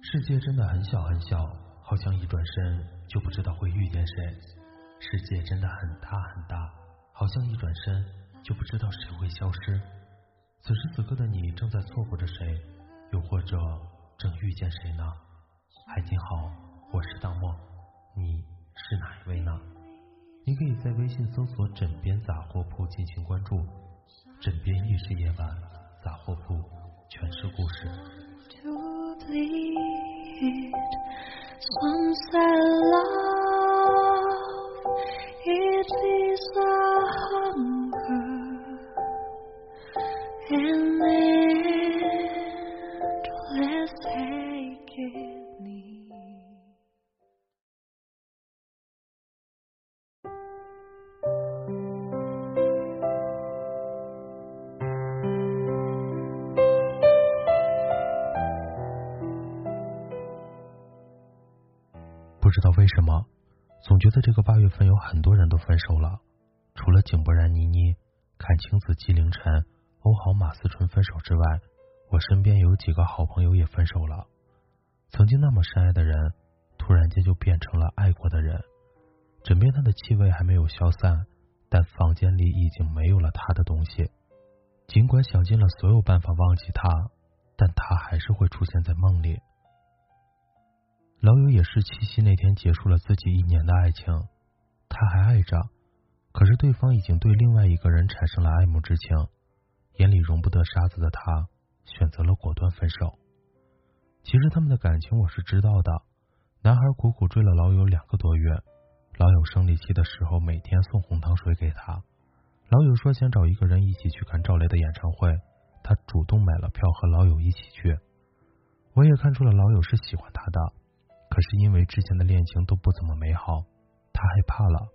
世界真的很小很小，好像一转身就不知道会遇见谁；世界真的很大很大，好像一转身就不知道谁会消失。此时此刻的你正在错过着谁，又或者正遇见谁呢？嗨，你好，我是大漠，你是哪一位呢？你可以在微信搜索“枕边杂货铺”进行关注，枕边亦是夜晚，杂货铺全是故事。Some say love, it 不知道为什么，总觉得这个八月份有很多人都分手了。除了井柏然、倪妮、阚清子、纪凌尘、欧豪、马思纯分手之外，我身边有几个好朋友也分手了。曾经那么深爱的人，突然间就变成了爱过的人。枕边他的气味还没有消散，但房间里已经没有了他的东西。尽管想尽了所有办法忘记他，但他还是会出现在梦里。老友也是七夕那天结束了自己一年的爱情，他还爱着，可是对方已经对另外一个人产生了爱慕之情，眼里容不得沙子的他选择了果断分手。其实他们的感情我是知道的，男孩苦苦追了老友两个多月，老友生理期的时候每天送红糖水给他，老友说想找一个人一起去看赵雷的演唱会，他主动买了票和老友一起去。我也看出了老友是喜欢他的。可是因为之前的恋情都不怎么美好，他害怕了，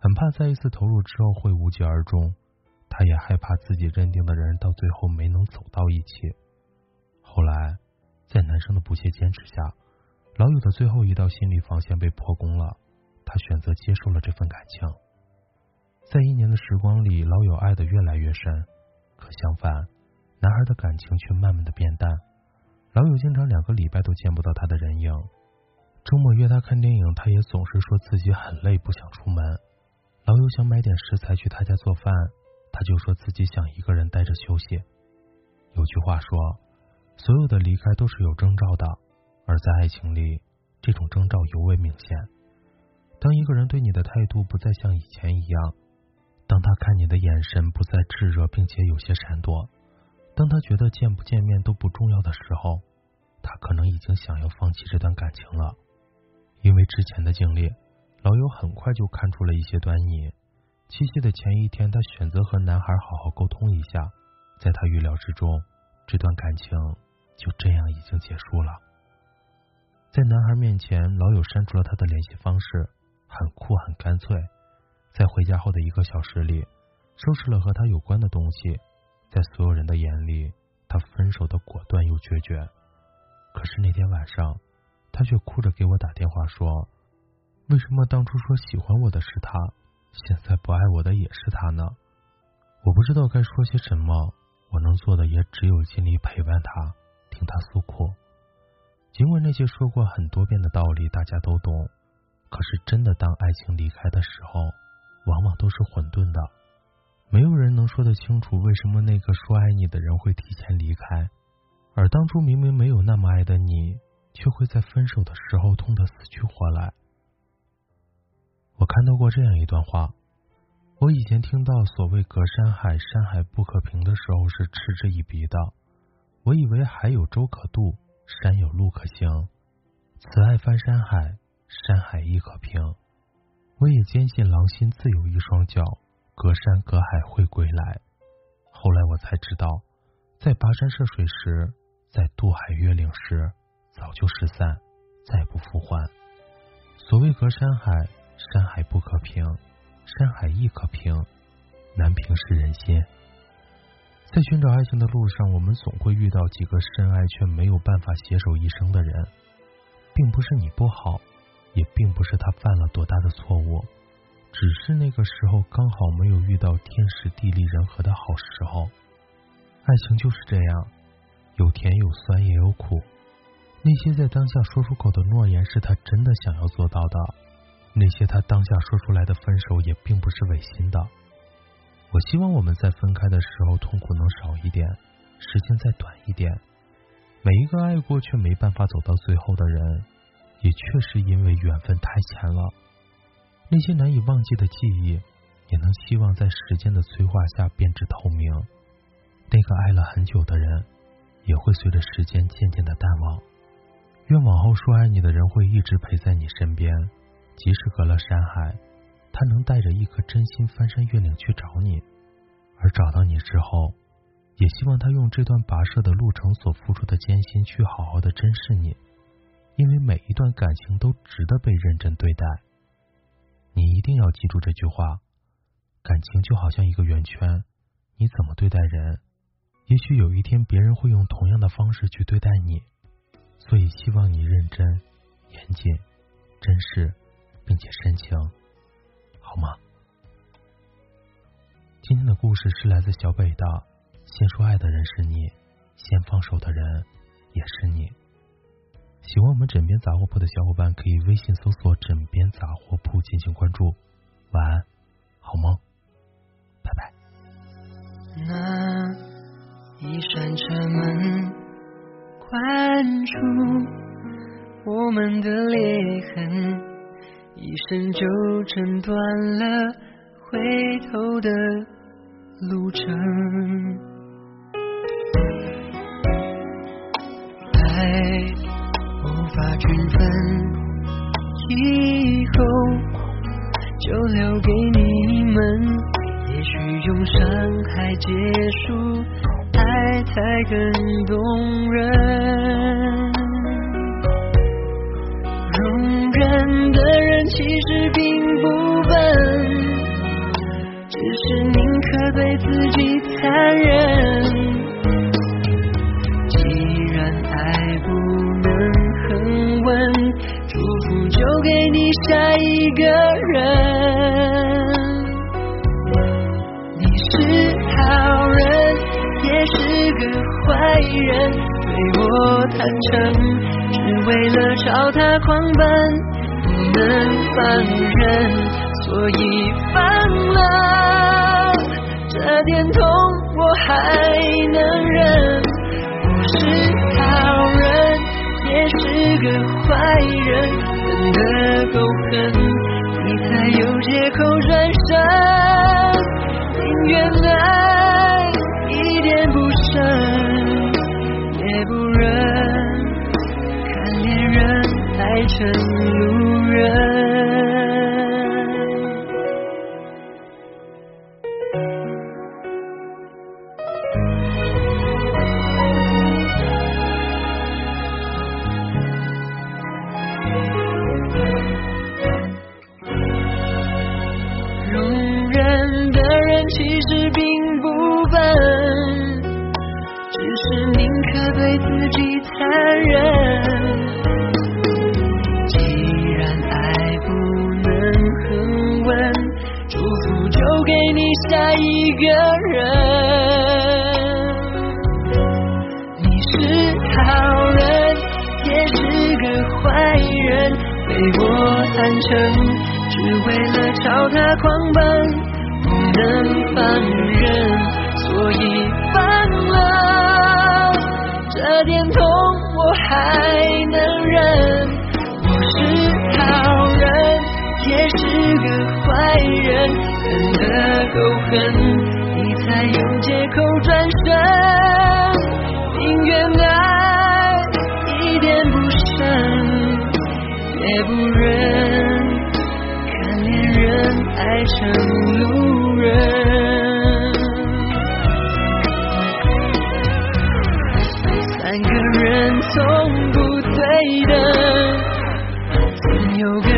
很怕再一次投入之后会无疾而终。他也害怕自己认定的人到最后没能走到一起。后来，在男生的不懈坚持下，老友的最后一道心理防线被破功了。他选择接受了这份感情。在一年的时光里，老友爱的越来越深，可相反，男孩的感情却慢慢的变淡。老友经常两个礼拜都见不到他的人影。周末约他看电影，他也总是说自己很累，不想出门。老友想买点食材去他家做饭，他就说自己想一个人待着休息。有句话说，所有的离开都是有征兆的，而在爱情里，这种征兆尤为明显。当一个人对你的态度不再像以前一样，当他看你的眼神不再炙热，并且有些闪躲，当他觉得见不见面都不重要的时候，他可能已经想要放弃这段感情了。之前的经历，老友很快就看出了一些端倪。七夕的前一天，他选择和男孩好好沟通一下，在他预料之中，这段感情就这样已经结束了。在男孩面前，老友删除了他的联系方式，很酷很干脆。在回家后的一个小时里，收拾了和他有关的东西，在所有人的眼里，他分手的果断又决绝。可是那天晚上。他却哭着给我打电话说：“为什么当初说喜欢我的是他，现在不爱我的也是他呢？”我不知道该说些什么，我能做的也只有尽力陪伴他，听他诉苦。尽管那些说过很多遍的道理大家都懂，可是真的当爱情离开的时候，往往都是混沌的。没有人能说得清楚为什么那个说爱你的人会提前离开，而当初明明没有那么爱的你。却会在分手的时候痛得死去活来。我看到过这样一段话：我以前听到所谓隔山海，山海不可平的时候是嗤之以鼻的。我以为海有舟可渡，山有路可行。此爱翻山海，山海亦可平。我也坚信狼心自有一双脚，隔山隔海会归来。后来我才知道，在跋山涉水时，在渡海越岭时。早就失散，再不复还。所谓隔山海，山海不可平，山海亦可平，难平是人心。在寻找爱情的路上，我们总会遇到几个深爱却没有办法携手一生的人，并不是你不好，也并不是他犯了多大的错误，只是那个时候刚好没有遇到天时地利人和的好时候。爱情就是这样，有甜有酸也有苦。那些在当下说出口的诺言是他真的想要做到的，那些他当下说出来的分手也并不是违心的。我希望我们在分开的时候痛苦能少一点，时间再短一点。每一个爱过却没办法走到最后的人，也确实因为缘分太浅了。那些难以忘记的记忆，也能希望在时间的催化下变至透明。那个爱了很久的人，也会随着时间渐渐的淡忘。愿往后说爱你的人会一直陪在你身边，即使隔了山海，他能带着一颗真心翻山越岭去找你。而找到你之后，也希望他用这段跋涉的路程所付出的艰辛去好好的珍视你，因为每一段感情都值得被认真对待。你一定要记住这句话：感情就好像一个圆圈，你怎么对待人，也许有一天别人会用同样的方式去对待你。所以，希望你认真、严谨、真实，并且深情，好吗？今天的故事是来自小北的。先说爱的人是你，先放手的人也是你。喜欢我们枕边杂货铺的小伙伴，可以微信搜索“枕边杂货铺”进行关注。晚安，好梦，拜拜。那一扇车门。关出我们的裂痕，一生就挣断了回头的路程。爱无法均分，以后就留给你们。也许用伤害结束。爱才更动人，容忍的人其实并不笨，只是你只为了朝他狂奔，不能放任，所以放了。这点痛我还能忍，不是好人，也是个坏人，真的够狠，你才有借口转身，宁愿成下一个人，你是好人，也是个坏人，对我坦诚，只为了朝他狂奔，不能放任，所以放了。这点痛我还能忍，恨，你才有借口转身。宁愿爱一点不剩，也不忍看恋人爱成路人。三个人从不对等，总有个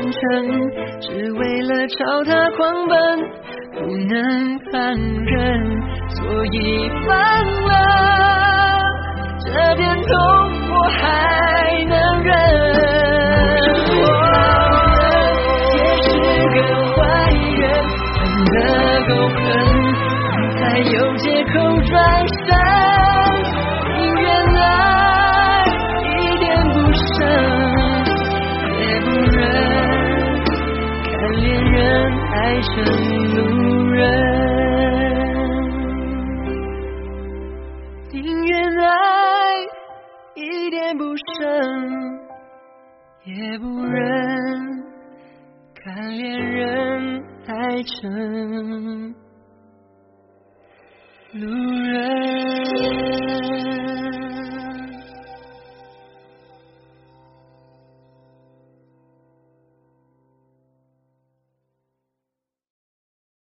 我坦诚，只为了朝他狂奔，不能放任，所以放了。这点痛我还能忍。我也是个坏人，恨得够狠，才有借口转身，也不忍看恋人爱成路人